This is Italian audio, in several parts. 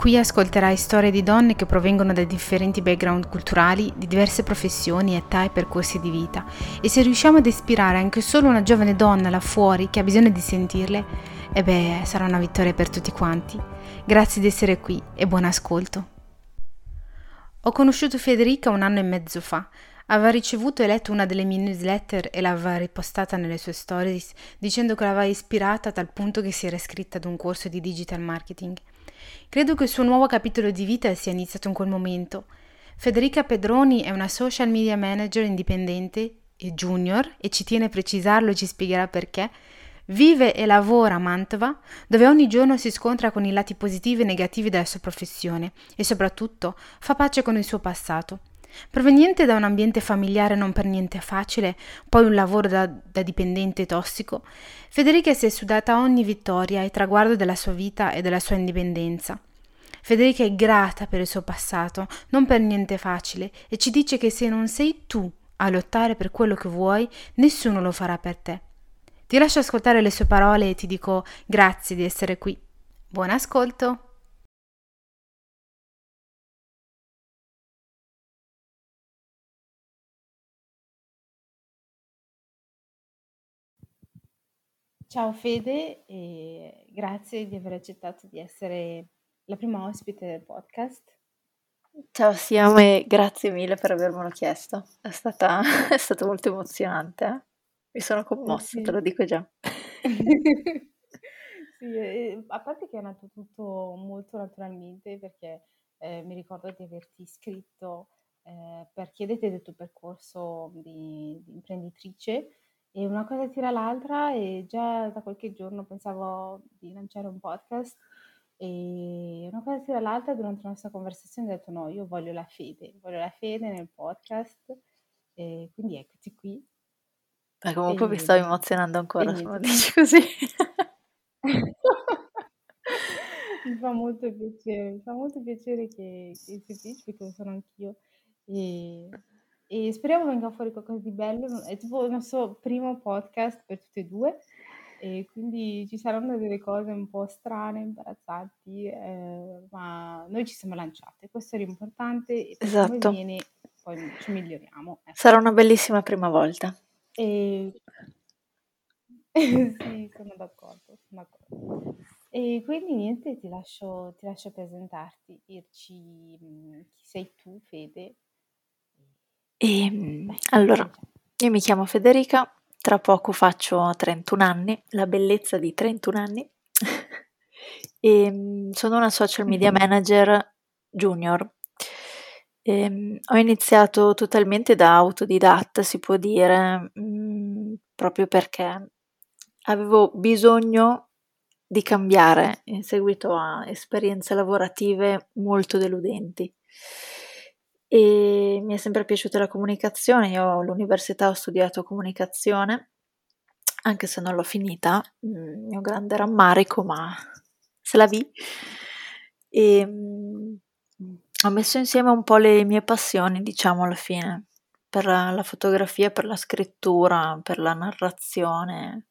Qui ascolterai storie di donne che provengono da differenti background culturali, di diverse professioni, età e percorsi di vita. E se riusciamo ad ispirare anche solo una giovane donna là fuori che ha bisogno di sentirle, e beh, sarà una vittoria per tutti quanti. Grazie di essere qui e buon ascolto. Ho conosciuto Federica un anno e mezzo fa. Aveva ricevuto e letto una delle mie newsletter e l'aveva ripostata nelle sue stories dicendo che l'aveva ispirata a tal punto che si era iscritta ad un corso di digital marketing. Credo che il suo nuovo capitolo di vita sia iniziato in quel momento. Federica Pedroni è una social media manager indipendente e junior e ci tiene a precisarlo e ci spiegherà perché. Vive e lavora a Mantova, dove ogni giorno si scontra con i lati positivi e negativi della sua professione e soprattutto fa pace con il suo passato. Proveniente da un ambiente familiare non per niente facile, poi un lavoro da, da, dipendente tossico, Federica si è sudata ogni vittoria e traguardo della sua vita e della sua indipendenza. Federica è grata per il suo passato, non per niente facile, e ci dice che se non sei tu a lottare per quello che vuoi, nessuno lo farà per te. Ti lascio ascoltare le sue parole e ti dico grazie di essere qui. Buon ascolto! Ciao Fede e grazie di aver accettato di essere la prima ospite del podcast. Ciao Siame, grazie mille per avermelo chiesto. È, stata, è stato molto emozionante. Eh? Mi sono commossa, sì. te lo dico già. sì, a parte che è nato tutto molto naturalmente perché eh, mi ricordo di averti iscritto eh, per chiedete del tuo percorso di, di imprenditrice e una cosa tira l'altra e già da qualche giorno pensavo di lanciare un podcast e una cosa tira l'altra durante la nostra conversazione ho detto no, io voglio la fede, voglio la fede nel podcast e quindi eccoci qui. Ma comunque e, mi sto emozionando ancora se lo dici così. mi fa molto piacere, mi fa molto piacere che, che si perché lo sono anch'io. E e speriamo venga fuori qualcosa di bello. È tipo il nostro primo podcast per tutte e due e quindi ci saranno delle cose un po' strane, imbarazzanti, eh, ma noi ci siamo lanciate, questo è l'importante e esatto. viene poi ci miglioriamo. Ecco. Sarà una bellissima prima volta. E... sì, sono d'accordo, sono d'accordo. E quindi niente, ti lascio, ti lascio presentarti, dirci mm, chi sei tu, Fede, e, ehm, allora, io mi chiamo Federica, tra poco faccio 31 anni, la bellezza di 31 anni, e ehm, sono una social media manager junior. E, ehm, ho iniziato totalmente da autodidatta, si può dire, mh, mm, proprio perché avevo bisogno di cambiare in seguito a esperienze lavorative molto deludenti e mi è sempre piaciuta la comunicazione, io all'università ho studiato comunicazione, anche se non l'ho finita, il mio grande rammarico, ma se la vi. E mm, ho messo insieme un po' le mie passioni, diciamo alla fine, per la fotografia, per la scrittura, per la narrazione.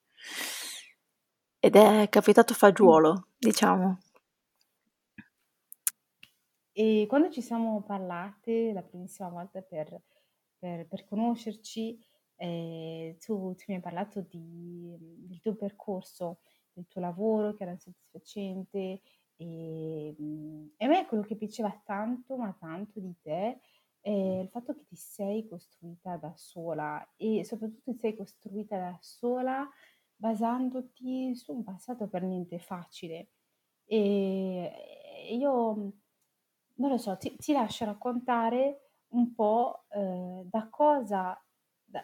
Ed è capitato fagiolo, diciamo. E quando ci siamo parlate la primissima volta per, per, per conoscerci, eh, tu, tu, mi hai parlato di, del tuo percorso, del tuo lavoro che era soddisfacente e, e a me quello che piaceva tanto, ma tanto di te è il fatto che ti sei costruita da sola e soprattutto ti sei costruita da sola basandoti su un passato per niente facile. E io non lo so, ti, ti lascio raccontare un po' eh, da cosa, da,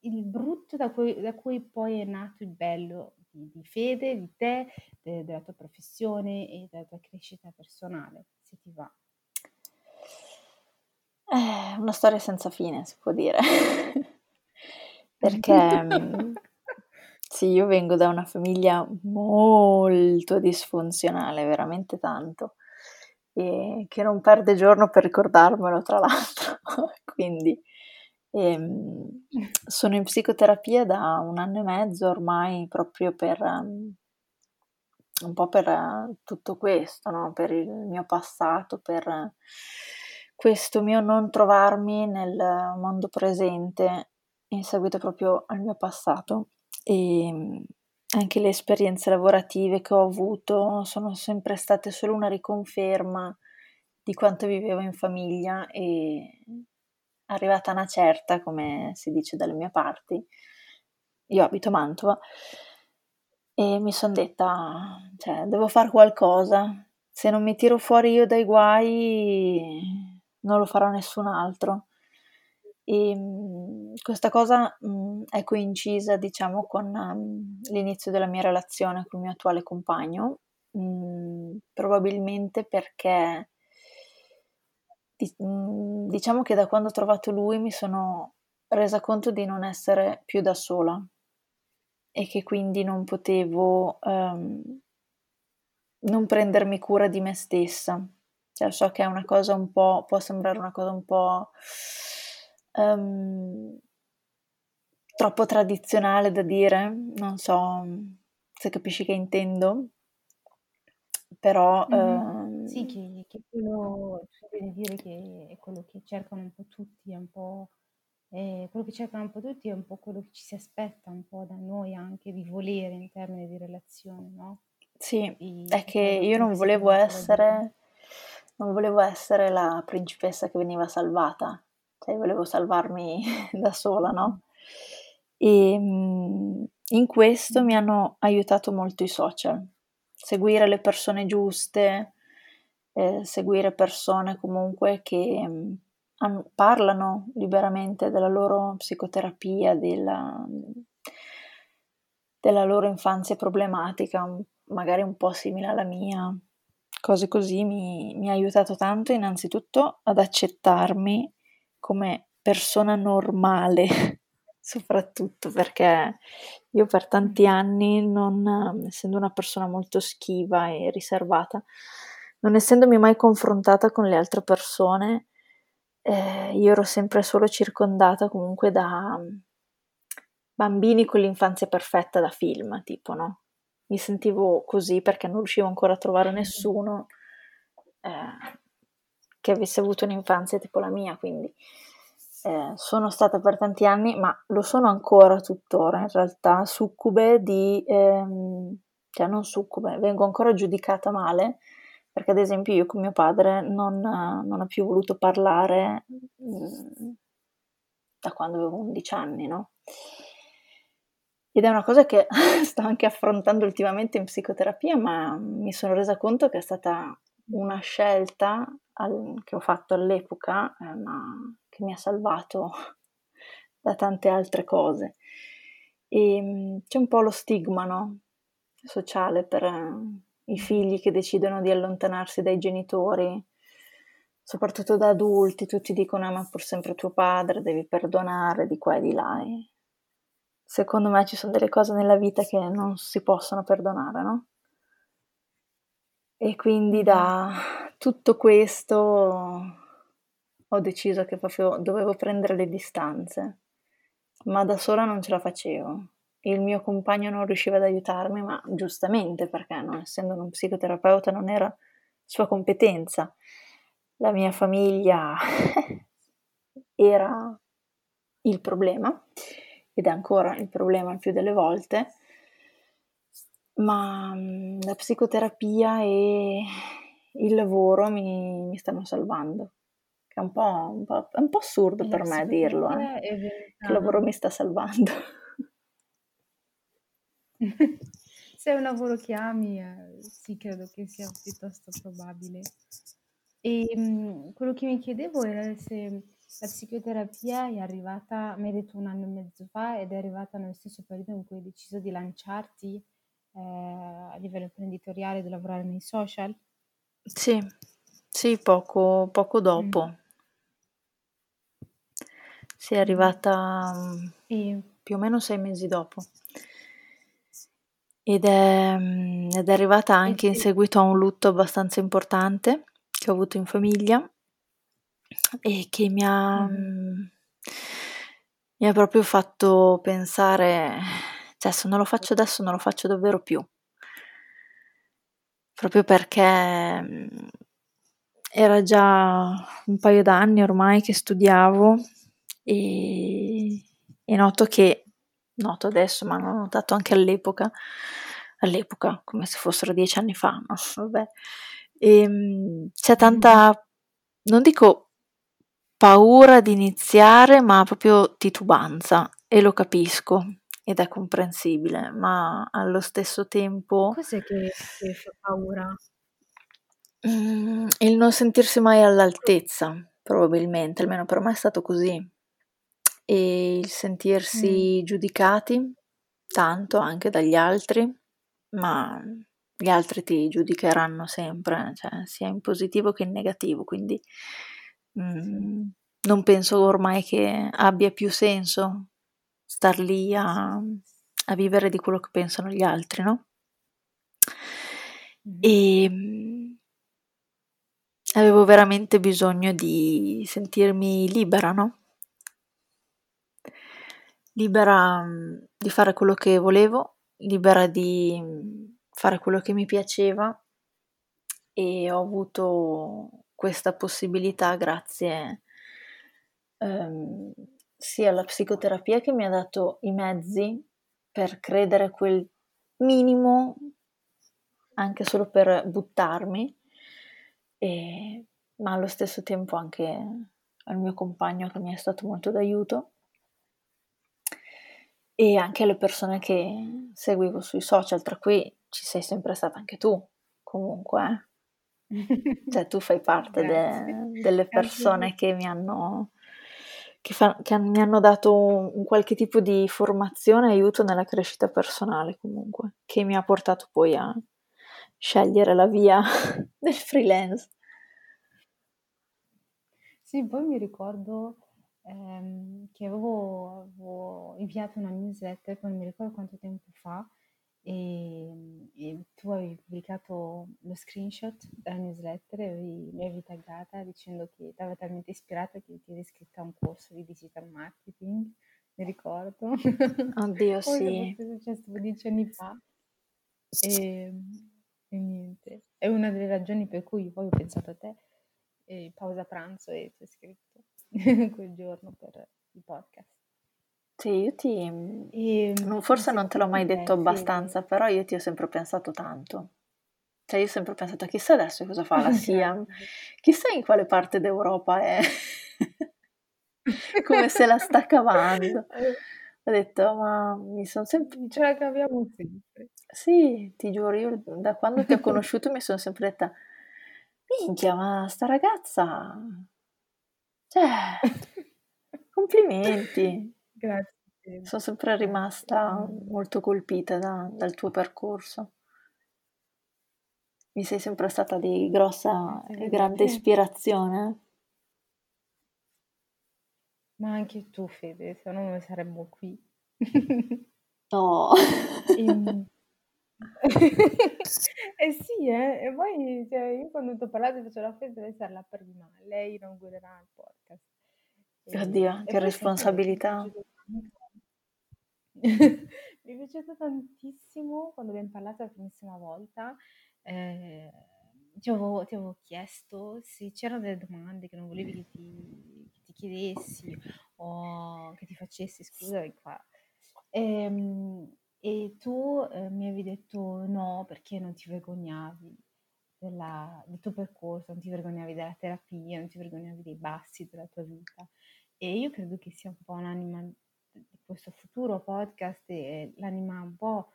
il brutto da cui, da cui, poi è nato il bello di, di Fede, di te, de, della tua professione e della tua crescita personale, se ti va. È una storia senza fine, si può dire. Perché mm, sì, io vengo da una famiglia molto disfunzionale, veramente tanto, e che non perde giorno per ricordarmelo, tra l'altro. Quindi ehm, sono in psicoterapia da un anno e mezzo ormai proprio per um, un po' per uh, tutto questo, no? per il mio passato, per questo mio non trovarmi nel mondo presente in seguito proprio al mio passato e ehm, anche le esperienze lavorative che ho avuto sono sempre state solo una riconferma di quanto vivevo in famiglia e arrivata una certa, come si dice dalle mie parti, io abito a Mantova e mi sono detta, cioè, devo fare qualcosa, se non mi tiro fuori io dai guai non lo farà nessun altro. E ehm, questa cosa mh, è coincisa, diciamo, con um, l'inizio della mia relazione con il mio attuale compagno, mh, probabilmente perché di, mh, diciamo che da quando ho trovato lui mi sono resa conto di non essere più da sola e che quindi non potevo um, non prendermi cura di me stessa. Cioè, so che è una cosa un po', può sembrare una cosa un po' um, troppo tradizionale da dire, non so se capisci che intendo, però... Mm-hmm. Uh, sì, che, che quello, devi dire che è quello che cercano un po' tutti, è un po'... Eh, quello che cercano un po' tutti è un po' quello che ci si aspetta un po' da noi anche di volere in termini di relazione, no? Sì, e, è che io non volevo essere, non volevo essere la principessa che veniva salvata, cioè volevo salvarmi da sola, no? E ehm, in questo mi hanno aiutato molto i social, seguire le persone giuste, eh, seguire persone comunque che mh, hanno, parlano liberamente della loro psicoterapia, della, della loro infanzia problematica, magari un po' simile alla mia, cose così mi, mi ha aiutato tanto innanzitutto ad accettarmi come persona normale, soprattutto perché io per tanti anni, non, essendo una persona molto schiva e riservata, non essendomi mai confrontata con le altre persone, eh, io ero sempre solo circondata comunque da bambini con l'infanzia perfetta da film, tipo, no? Mi sentivo così perché non riuscivo ancora a trovare nessuno eh, che avesse avuto un'infanzia tipo la mia, quindi eh, sono stata per tanti anni, ma lo sono ancora tuttora in realtà, succube di, ehm, cioè non succube, vengo ancora giudicata male, perché ad esempio io con mio padre non, non ho più voluto parlare mm, da quando avevo 11 anni, no? Ed è una cosa che sto anche affrontando ultimamente in psicoterapia, ma mi sono resa conto che è stata una scelta al, che ho fatto all'epoca, eh, ma che mi ha salvato da tante altre cose. E mm, c'è un po' lo stigma no? sociale per eh, i figli che decidono di allontanarsi dai genitori, soprattutto da adulti, tutti dicono: ah, Ma pur sempre tuo padre, devi perdonare di qua e di là. E secondo me ci sono delle cose nella vita che non si possono perdonare, no? E quindi da tutto questo ho deciso che proprio dovevo prendere le distanze, ma da sola non ce la facevo. Il mio compagno non riusciva ad aiutarmi, ma giustamente perché non essendo uno psicoterapeuta non era sua competenza. La mia famiglia era il problema ed è ancora il problema il più delle volte, ma mm, la psicoterapia e il lavoro mi, mi stanno salvando. Che è un po', un po', è un po assurdo per me dirlo, eh, che il lavoro mi sta salvando. Se è un lavoro che ami, eh, sì, credo che sia piuttosto probabile. E mh, mm, quello che mi chiedevo era se la psicoterapia è arrivata, mi hai detto un anno e mezzo fa, ed è arrivata nello stesso periodo in cui hai deciso di lanciarti eh, a livello imprenditoriale, di lavorare nei social? Sì, sì, poco, poco dopo. Mm. Sì, è arrivata mm, più o meno sei mesi dopo. Ed è, mm, ed è arrivata anche in seguito a un lutto abbastanza importante che ho avuto in famiglia e che mi ha, mm. mi ha proprio fatto pensare, cioè se non lo faccio adesso non lo faccio davvero più. Proprio perché era già un paio d'anni ormai che studiavo e, e noto che noto adesso, ma l'ho notato anche all'epoca, all'epoca, come se fossero dieci anni fa, no? Vabbè. E, ehm, c'è tanta, non dico paura di iniziare, ma proprio titubanza, e lo capisco, ed è comprensibile, ma allo stesso tempo... Cos'è che, che fa paura? Mm, il non sentirsi mai all'altezza, probabilmente, almeno per me è stato così e il sentirsi mm. giudicati tanto anche dagli altri, ma gli altri ti giudicheranno sempre, cioè, sia in positivo che in negativo, quindi mm, non penso ormai che abbia più senso star lì a, a vivere di quello che pensano gli altri, no? Mm. E avevo veramente bisogno di sentirmi libera, no? libera mm, di fare quello che volevo, libera di mm, fare quello che mi piaceva e ho avuto questa possibilità grazie ehm, sia alla psicoterapia che mi ha dato i mezzi per credere quel minimo anche solo per buttarmi e, ma allo stesso tempo anche al mio compagno che mi è stato molto d'aiuto e anche alle persone che seguivo sui social, tra cui ci sei sempre stata anche tu, comunque. cioè tu fai parte de- delle persone che mi hanno, che, fa- che mi hanno dato un, qualche tipo di formazione e aiuto nella crescita personale comunque, che mi ha portato poi a scegliere la via del freelance. Sì, poi mi ricordo ehm, che avevo, avevo inviato una newsletter, non mi ricordo quanto tempo fa, e, e tu avevi pubblicato lo screenshot della newsletter e avevi, mi avevi taggata dicendo che ti aveva talmente ispirata che ti eri iscritta a un corso di digital marketing, mi ricordo. Oddio, sì. È successo 12 anni fa. E, e, niente. È una delle ragioni per cui poi ho pensato a te, e pausa pranzo e ti ho scritto. quel giorno per il podcast. Sì, io ti... E, ehm, forse non te l'ho mai detto abbastanza, sì. però io ti ho sempre pensato tanto. Cioè, io ho sempre pensato, chissà adesso cosa fa la SIAM, chissà in quale parte d'Europa è, come se la sta cavando. Ho detto, ma mi sono sempre... Ce la caviamo sempre. Sì, ti giuro, io da quando ti ho conosciuto mi sono sempre detta, minchia, ma sta ragazza cioè, complimenti. Grazie. Sono sempre rimasta molto colpita da- dal tuo percorso. Mi sei sempre stata di grossa e grande ispirazione. Ma anche tu, Fede, se no non saremmo qui. No. Ehm, Eh sì, eh, e poi cioè, io quando ti ho parlato ti facevo la festa deve essere la prima, lei inaugurerà il podcast. E, Oddio, e che responsabilità. Mi è piaciuto tantissimo quando abbiamo parlato la primissima volta. Eh, ti, avevo, ti, avevo, chiesto se c'erano delle domande che non volevi che ti, che ti chiedessi o che ti facessi, scusa, qua. Ehm, e tu eh, mi avevi detto no perché non ti vergognavi della, del tuo percorso, non ti vergognavi della terapia, non ti vergognavi dei bassi della tua vita. E io credo che sia un po' l'anima di questo futuro podcast e l'anima un po'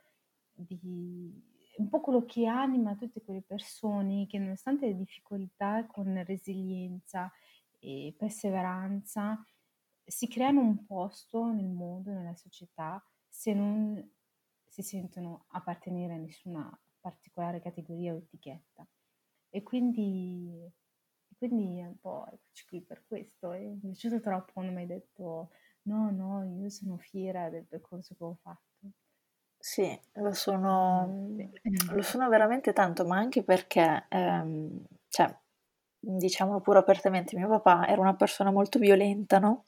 di un po' quello che anima tutte quelle persone che nonostante le difficoltà con resilienza e perseveranza si creano un posto nel mondo, nella società, se non si sentono appartenere a nessuna particolare categoria o etichetta. E quindi, quindi è un po' eccoci qui per questo. E mi è piaciuto troppo quando mi hai detto no, no, io sono fiera del percorso che ho fatto. Sì, lo sono, lo sono veramente tanto, ma anche perché, ehm, cioè, diciamolo pure apertamente, mio papà era una persona molto violenta, no?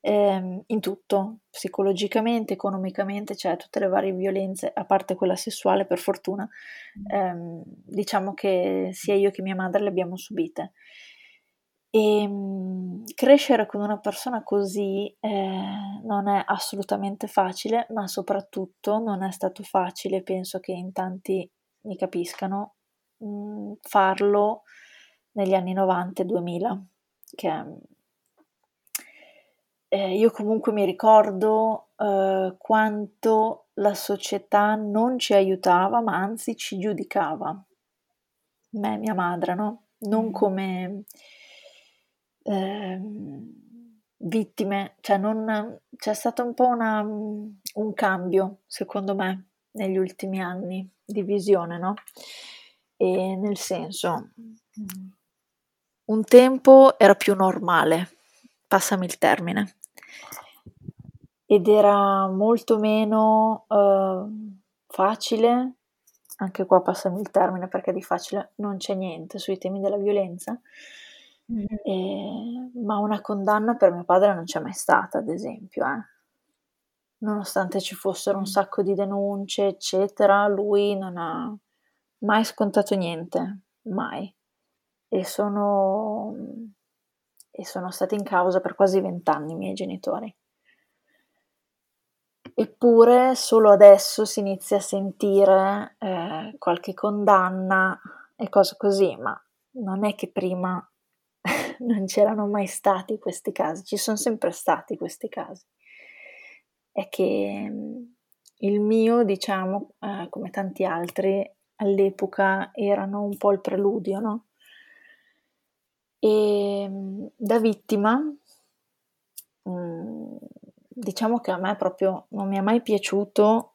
Ehm, in tutto, psicologicamente, economicamente, cioè tutte le varie violenze, a parte quella sessuale per fortuna, ehm, diciamo che sia io che mia madre le abbiamo subite. E ehm, crescere con una persona così eh, non è assolutamente facile, ma soprattutto non è stato facile, penso che in tanti mi capiscano, mh, mm, farlo negli anni 90 e 2000, che eh, io comunque mi ricordo eh, quanto la società non ci aiutava, ma anzi ci giudicava. Me e mia madre, no? Non mm. come eh, vittime, cioè non, c'è stato un po' una, un cambio, secondo me, negli ultimi anni di visione, no? E nel senso, un tempo era più normale, passami il termine, ed era molto meno uh, facile, anche qua passami il termine perché di facile non c'è niente sui temi della violenza, mm. e, ma una condanna per mio padre non c'è mai stata, ad esempio. Eh. Nonostante ci fossero un sacco di denunce, eccetera, lui non ha mai scontato niente, mai. E sono, e sono stati in causa per quasi vent'anni i miei genitori. Eppure solo adesso si inizia a sentire eh, qualche condanna e cose così, ma non è che prima non c'erano mai stati questi casi, ci sono sempre stati questi casi. È che mm, il mio, diciamo, eh, come tanti altri, all'epoca erano un po' il preludio, no? E mm, da vittima mh, mm, diciamo che a me proprio non mi è mai piaciuto,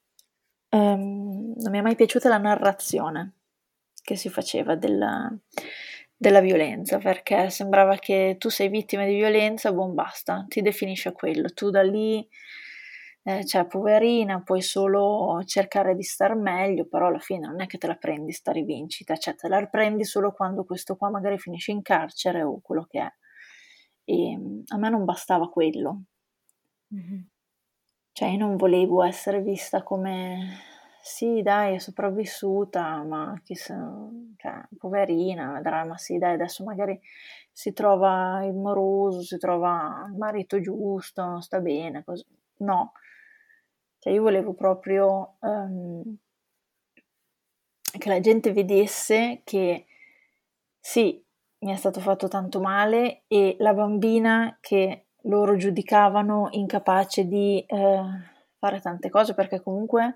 ehm, non mi è mai piaciuta la narrazione che si faceva della, della violenza, perché sembrava che tu sei vittima di violenza, buon basta, ti definisce a quello, tu da lì, eh, cioè poverina, puoi solo cercare di star meglio, però alla fine non è che te la prendi sta rivincita, cioè te la prendi solo quando questo qua magari finisce in carcere o quello che è. E a me non bastava quello, Mh-mh. Cioè io non volevo essere vista come: "Sì dai è sopravvissuta, ma chissà cioè poverina, vedrai, ma sì dai adesso magari si trova il moroso, si trova il marito giusto, sta bene, cos" no. Cioè io volevo proprio, ehm che la gente vedesse che sì, mi è stato fatto tanto male e la bambina che loro giudicavano incapace di eh, fare tante cose perché comunque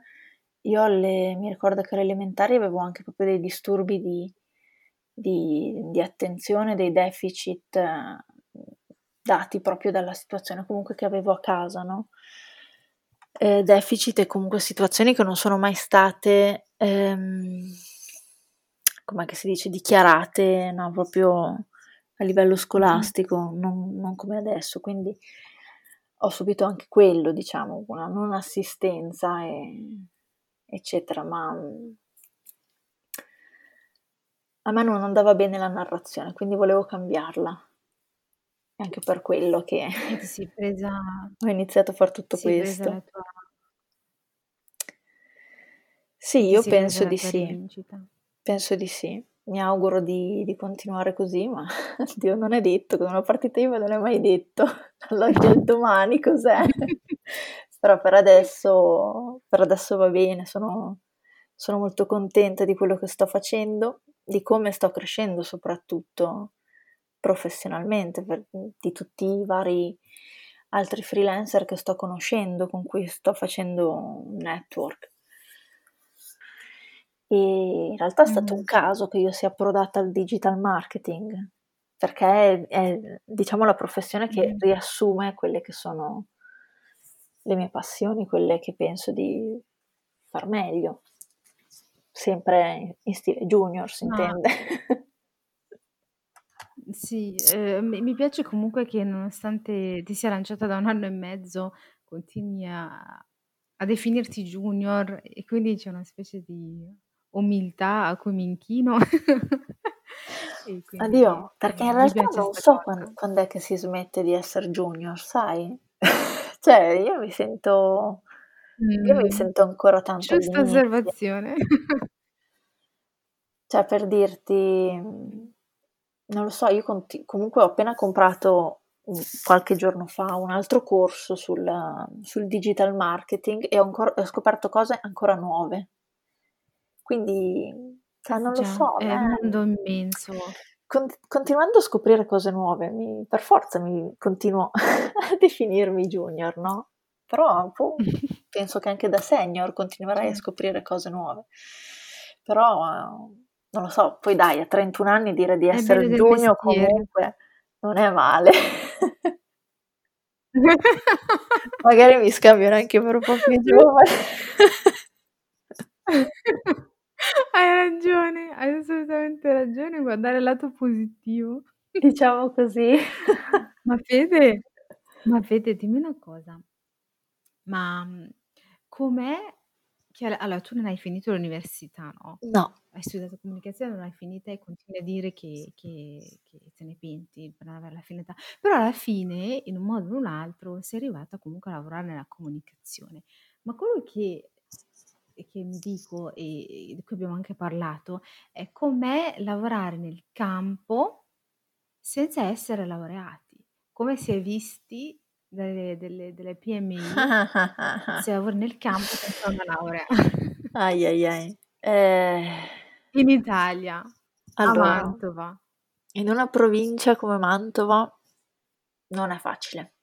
io alle, mi ricordo che alle elementari avevo anche proprio dei disturbi di, di, di attenzione, dei deficit eh, dati proprio dalla situazione comunque che avevo a casa, no? Eh, deficit e comunque situazioni che non sono mai state, ehm, come si dice, dichiarate, no? Proprio a livello scolastico, non, non come adesso, quindi ho subito anche quello, diciamo, una non assistenza, e, eccetera, ma a me non andava bene la narrazione, quindi volevo cambiarla. E anche per quello che presa, ho iniziato a fare tutto questo. Tua... Sì, io penso di sì. Rivincita. Penso di sì mi auguro di, di, continuare così, ma Dio non è detto, con una partita IVA non è mai detto, alloggi al domani cos'è. Però per adesso, per adesso va bene, sono, sono molto contenta di quello che sto facendo, di come sto crescendo soprattutto professionalmente, per, di tutti i vari altri freelancer che sto conoscendo, con cui sto facendo un network. E in realtà è stato un caso che io sia approdata al digital marketing, perché è, è diciamo la professione che riassume quelle che sono le mie passioni, quelle che penso di far meglio, sempre in stile junior si ah. intende. Sì, ehm, mi piace comunque che nonostante ti sia lanciata da 1 anno e mezzo, continui a a definirti junior e quindi c'è una specie di umiltà a cui mi inchino. Oddio, perché in realtà non so quan cosa. quand'è che si smette di esser junior, sai? Cioè, io mi sento io mi Mh. sento ancora tanto Giusta inizi. osservazione. Cioè, per dirti, mhmm, non lo so, io conti comunque ho appena comprato, mhmm, qualche giorno fa un altro corso sul sul digital marketing e ho ancor ho scoperto cose ancora nuove. Quindi, cioè non lo Già, so, a è un me mondo immenso. Cont continuando a scoprire cose nuove, mi per forza mi continuo a definirmi junior, no, però boh, penso che anche da senior continuerai a scoprire cose nuove. Però, non lo so, poi dai, a 31 anni dire di essere junior comunque non è male. Magari mi scambiano anche per un po' più giovane. Hai ragione, hai assolutamente ragione, guardare il lato positivo. Diciamo così. Ma Fede ma Fede dimmi una cosa ma, mhmm, com'è che al allora tu non hai finito l'università, no, No. hai studiato comunicazione, non l'hai finita e continui a dire che che che te ne penti per non averla finita, però alla fine, in un modo o in un altro, sei arrivata comunque a lavorare nella comunicazione. Ma quello che che mi dico e di cui abbiamo anche parlato, è com'è lavorare nel campo senza essere laureati. Come si è visti dalle delle delle PMI se lavori nel campo senza una laurea. Ahi, ahi, ahi. Eh In Italia, a Allora, Mantova. in una provincia come Mantova non è facile.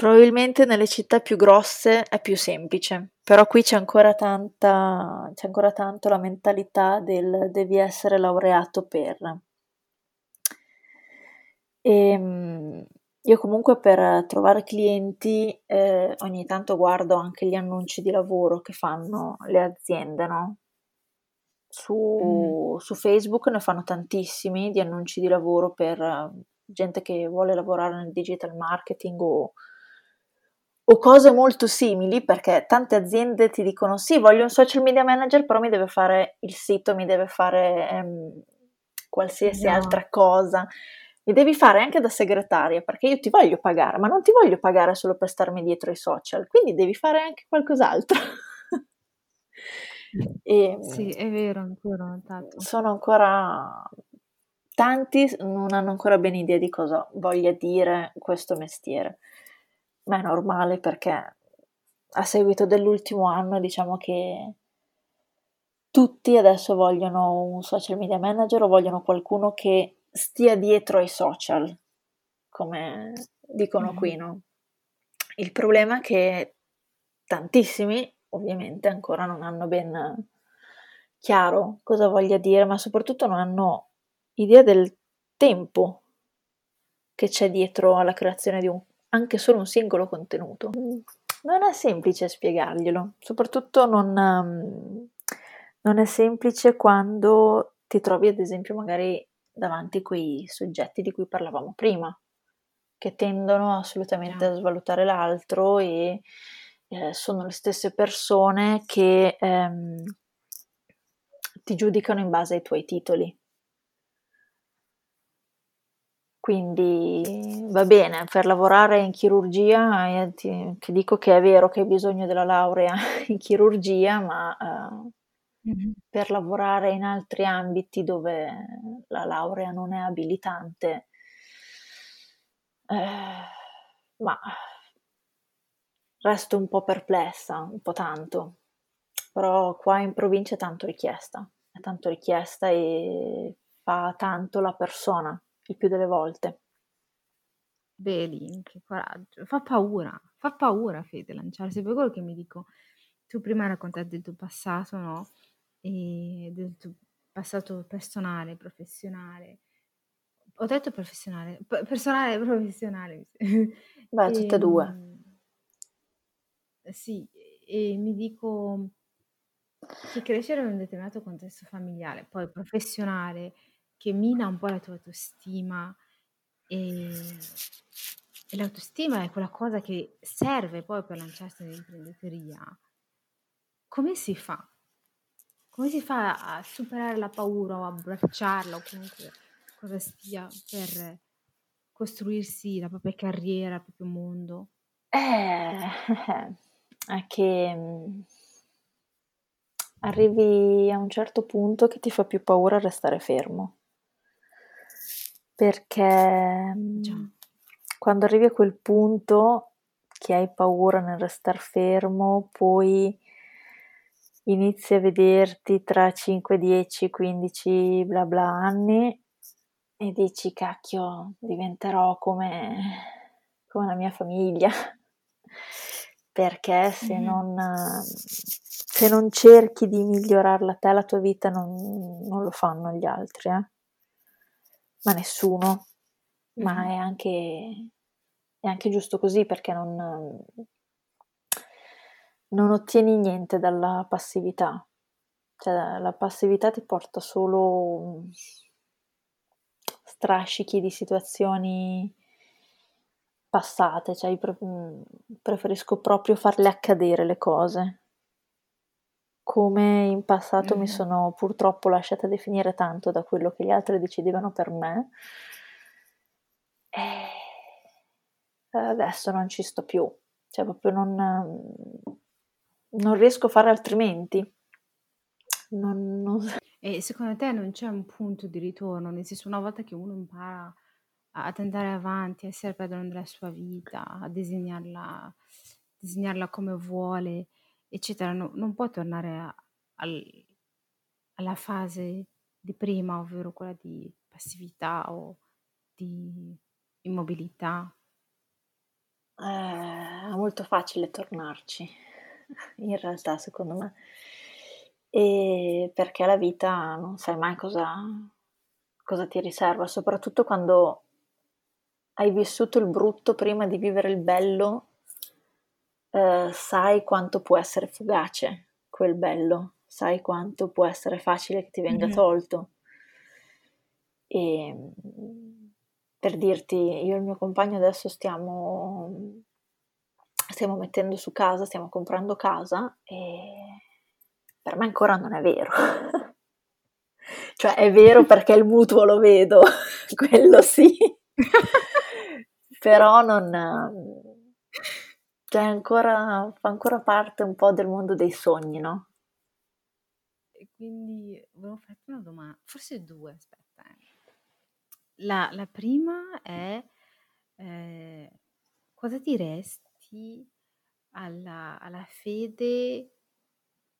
Probabilmente nelle città più grosse è più semplice, però qui c'è ancora tanta c'è ancora tanto la mentalità del devi essere laureato per. Ehm, io comunque per trovare clienti, ehm, ogni tanto guardo anche gli annunci di lavoro che fanno le aziende, no? Su su Facebook ne fanno tantissimi di annunci di lavoro per gente che vuole lavorare nel digital marketing o o cose molto simili, perché tante aziende ti dicono: "Sì, voglio un social media manager, però mi deve fare il sito, mi deve fare, ehm, qualsiasi Già. altra cosa. Mi devi fare anche da segretaria, perché io ti voglio pagare, ma non ti voglio pagare solo per starmi dietro ai social, quindi devi fare anche qualcos'altro." Sì, Ehm è vero, anch'io l'ho notato. sono ancora tanti non hanno ancora bene idea di cosa voglia dire questo mestiere. Ma è normale perché a seguito dell'ultimo anno diciamo che tutti adesso vogliono un social media manager o vogliono qualcuno che stia dietro ai social, come dicono qui, no. Il problema è che tantissimi, ovviamente, ancora non hanno ben chiaro cosa voglia dire, ma soprattutto non hanno idea del tempo che c'è dietro alla creazione di un anche solo un singolo contenuto. Mhmm, non è semplice spiegarglielo, soprattutto non non è semplice quando ti trovi ad esempio magari davanti quei soggetti di cui parlavamo prima, che tendono assolutamente a svalutare l'altro e, ehm, sono le stesse persone che, ehm, ti giudicano in base ai tuoi titoli. Quindi va bene, per lavorare in chirurgia, ehm, ti ti dico che è vero che hai bisogno della laurea in chirurgia, ma, Mh-mh. per lavorare in altri ambiti dove la laurea non è abilitante mah resto un po' perplessa, un po' tanto. Però qua in provincia è tanto richiesta, è tanto richiesta e fa tanto la persona, il più delle volte. Vedi, che coraggio. Fa paura, fa paura Fede lanciarsi, per quello che mi dico tu prima hai raccontato del tuo passato, no, ehm, del tuo passato personale, professionale. Ho detto professionale? Personale e professionale. Beh, tutte e 2. Ehm Eh sì, e mi dico che crescere in un determinato contesto familiare, poi professionale, che mina un po' la tua autostima e, e l'autostima è quella cosa che serve poi per lanciarsi nell'imprenditoria. Come si fa? Come si fa a superare la paura o abbracciarla o comunque cosa stia per costruirsi la propria carriera, il proprio mondo? Eh, è che mm, arrivi a un certo punto che ti fa più paura restare fermo. Perché mm, Già. quando arrivi a quel punto che hai paura nel restare fermo, poi inizi a vederti tra 5, 10, 15 bla bla anni e dici cacchio, diventerò come, come la mia famiglia. Perché se mm. non se non cerchi di migliorarla te, la tua vita non, non lo fanno gli altri, eh? Ma nessuno. Mm. Ma è anche, è anche giusto così perché non, non ottieni niente dalla passività. Cioè, la passività ti porta solo strascichi di situazioni passate, cioè preferisco proprio farle accadere le cose. Come in passato mm. mi sono purtroppo lasciata definire tanto da quello che gli altri decidevano per me, e adesso non ci sto più, cioè proprio non, non riesco a fare altrimenti. Non, non... E secondo te non c'è un punto di ritorno? Nel senso, una volta che uno impara ad andare avanti, a essere padrone della sua vita, a disegnarla, disegnarla come vuole, eccetera, no, non può tornare a, al, alla fase di prima, ovvero quella di passività o di immobilità. Eh, è molto facile tornarci, in realtà, secondo me e perché la vita non sai mai cosa, cosa ti riserva, soprattutto quando hai vissuto il brutto prima di vivere il bello, eh, sai quanto può essere fugace quel bello, sai quanto può essere facile che ti venga mm-hmm. tolto. E per dirti, io e il mio compagno adesso stiamo, stiamo mettendo su casa, stiamo comprando casa e per me ancora non è vero. cioè è vero perché il mutuo lo vedo, quello sì, però non... Cioè ancora, fa ancora parte un po' del mondo dei sogni, no? E quindi volevo farti una domanda, forse due, aspetta. Eh. La, la prima è eh, cosa diresti alla, alla fede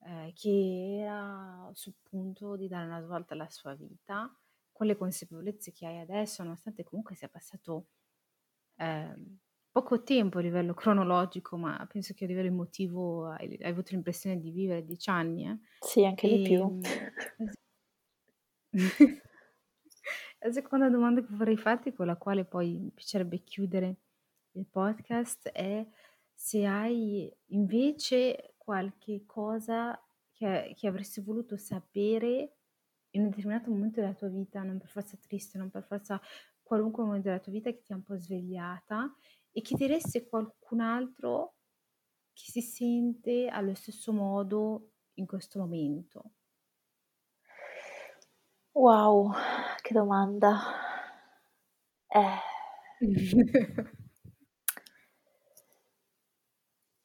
eh, che era sul punto di dare una svolta alla sua vita, con le consapevolezze che hai adesso, nonostante comunque sia passato eh, poco tempo a livello cronologico, ma penso che a livello emotivo hai, hai avuto l'impressione di vivere dieci anni. Eh? Sì, anche e, di più. Ehm, la seconda domanda che vorrei farti, con la quale poi mi piacerebbe chiudere il podcast, è se hai invece qualche cosa che, che avresti voluto sapere in un determinato momento della tua vita, non per forza triste, non per forza qualunque momento della tua vita che ti ha un po' svegliata e diresti a qualcun altro che si sente allo stesso modo in questo momento? Wow, che domanda. Eh.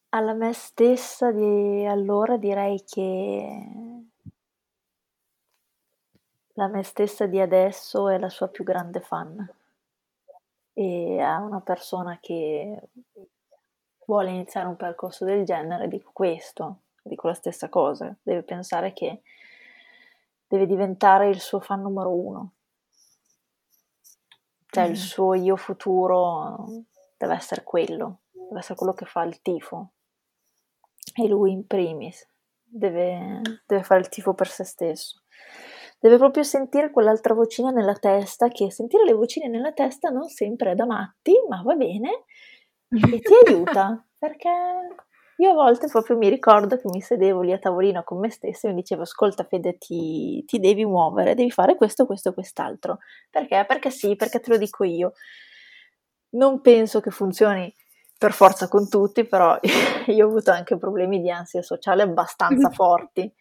Alla me stessa di allora direi che la me stessa di adesso è la sua più grande fan e a una persona che vuole iniziare un percorso del genere dico questo, dico la stessa cosa, deve pensare che deve diventare il suo fan numero uno, cioè mm. il suo io futuro deve essere quello, deve essere quello che fa il tifo, e lui in primis deve, deve fare il tifo per se stesso. Deve proprio sentire quell'altra vocina nella testa, che sentire le vocine nella testa non sempre è da matti, ma va bene e ti aiuta perché io a volte proprio mi ricordo che mi sedevo lì a tavolino con me stessa e mi dicevo ascolta Fede ti, ti devi muovere, devi fare questo, questo e quest'altro. Perché? Perché sì, perché te lo dico io. Non penso che funzioni per forza con tutti, però io ho avuto anche problemi di ansia sociale abbastanza forti,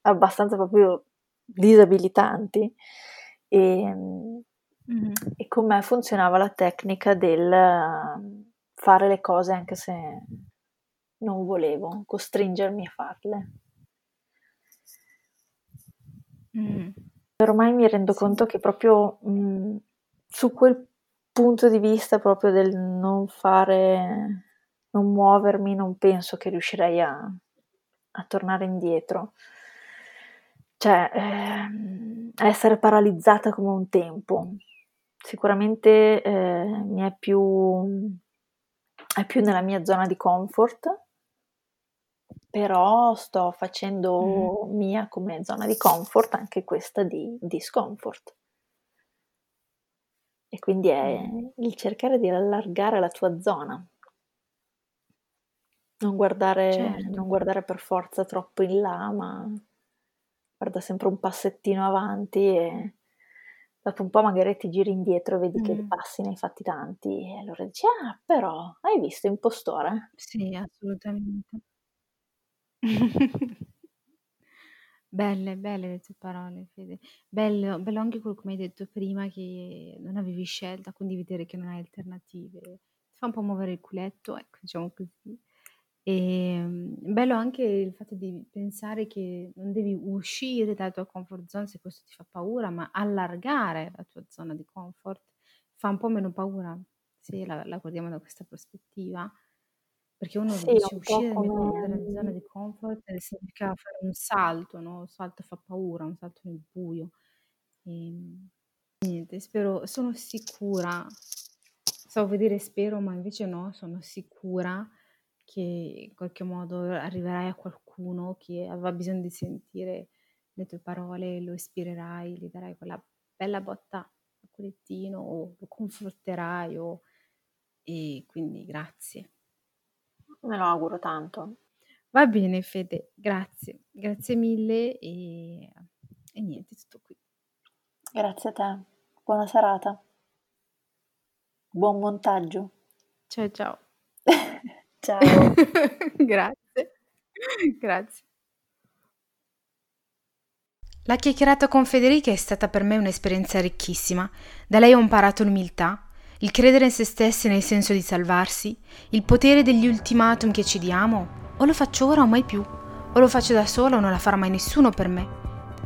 abbastanza proprio disabilitanti. E, mm-hmm. e con me funzionava la tecnica del fare le cose anche se non volevo, costringermi a farle. Mm. Ormai mi rendo sì. conto che proprio mh, mm, su quel punto di vista proprio del non fare, non muovermi, non penso che riuscirei a, a tornare indietro. Cioè, ehm, essere paralizzata come un tempo. Sicuramente eh, mi è più, è più nella mia zona di comfort, però sto facendo mm. mia come zona di comfort anche questa di discomfort. E quindi è il cercare di allargare la tua zona. Non guardare, certo. non guardare per forza troppo in là, ma guarda sempre un passettino avanti e dopo un po' magari ti giri indietro e vedi mm. che di passi ne hai fatti tanti e allora dici, ah, però, hai visto, impostore? Sì, assolutamente. Belle, belle le tue parole, Fede. Bello, bello anche quello come hai detto prima, che non avevi scelta, quindi vedere che non hai alternative. Ti fa un po' muovere il culetto, ecco, diciamo così. E ehm, bello anche il fatto di pensare che non devi uscire dalla tua comfort zone se questo ti fa paura, ma allargare la tua zona di comfort fa un po' meno paura se la, la guardiamo da questa prospettiva. Perché uno Sì, dice un po' uscire dalla come zona di comfort significa fare un salto, no, il salto fa paura, un salto nel buio. Ehm, niente, spero sono sicura, stavo per dire spero, ma invece no, sono sicura che in qualche modo arriverai a qualcuno che aveva bisogno di sentire le tue parole, lo ispirerai, gli darai quella bella botta al culettino o lo conforterai o e quindi grazie. Me lo auguro tanto. Va bene Fede, grazie. Grazie mille e, e niente, tutto qui. Grazie a te. Buona serata. Buon montaggio. Ciao ciao. ciao. grazie. Grazie. La chiacchierata con Federica è stata per me un'esperienza ricchissima. Da lei ho imparato l'umiltà, il credere in se stessi nel senso di salvarsi, il potere degli ultimatum che ci diamo, o lo faccio ora o mai più, o lo faccio da sola o non la farà mai nessuno per me,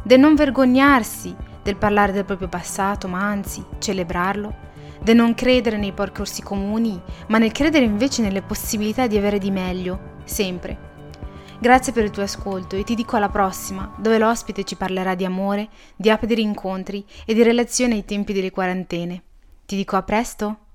del non vergognarsi del parlare del proprio passato, ma anzi celebrarlo, del non credere nei percorsi comuni, ma nel credere invece nelle possibilità di avere di meglio, sempre. Grazie per il tuo ascolto e ti dico alla prossima, dove l'ospite ci parlerà di amore, di app di rincontri e di relazioni ai tempi delle quarantene. Ti dico a presto?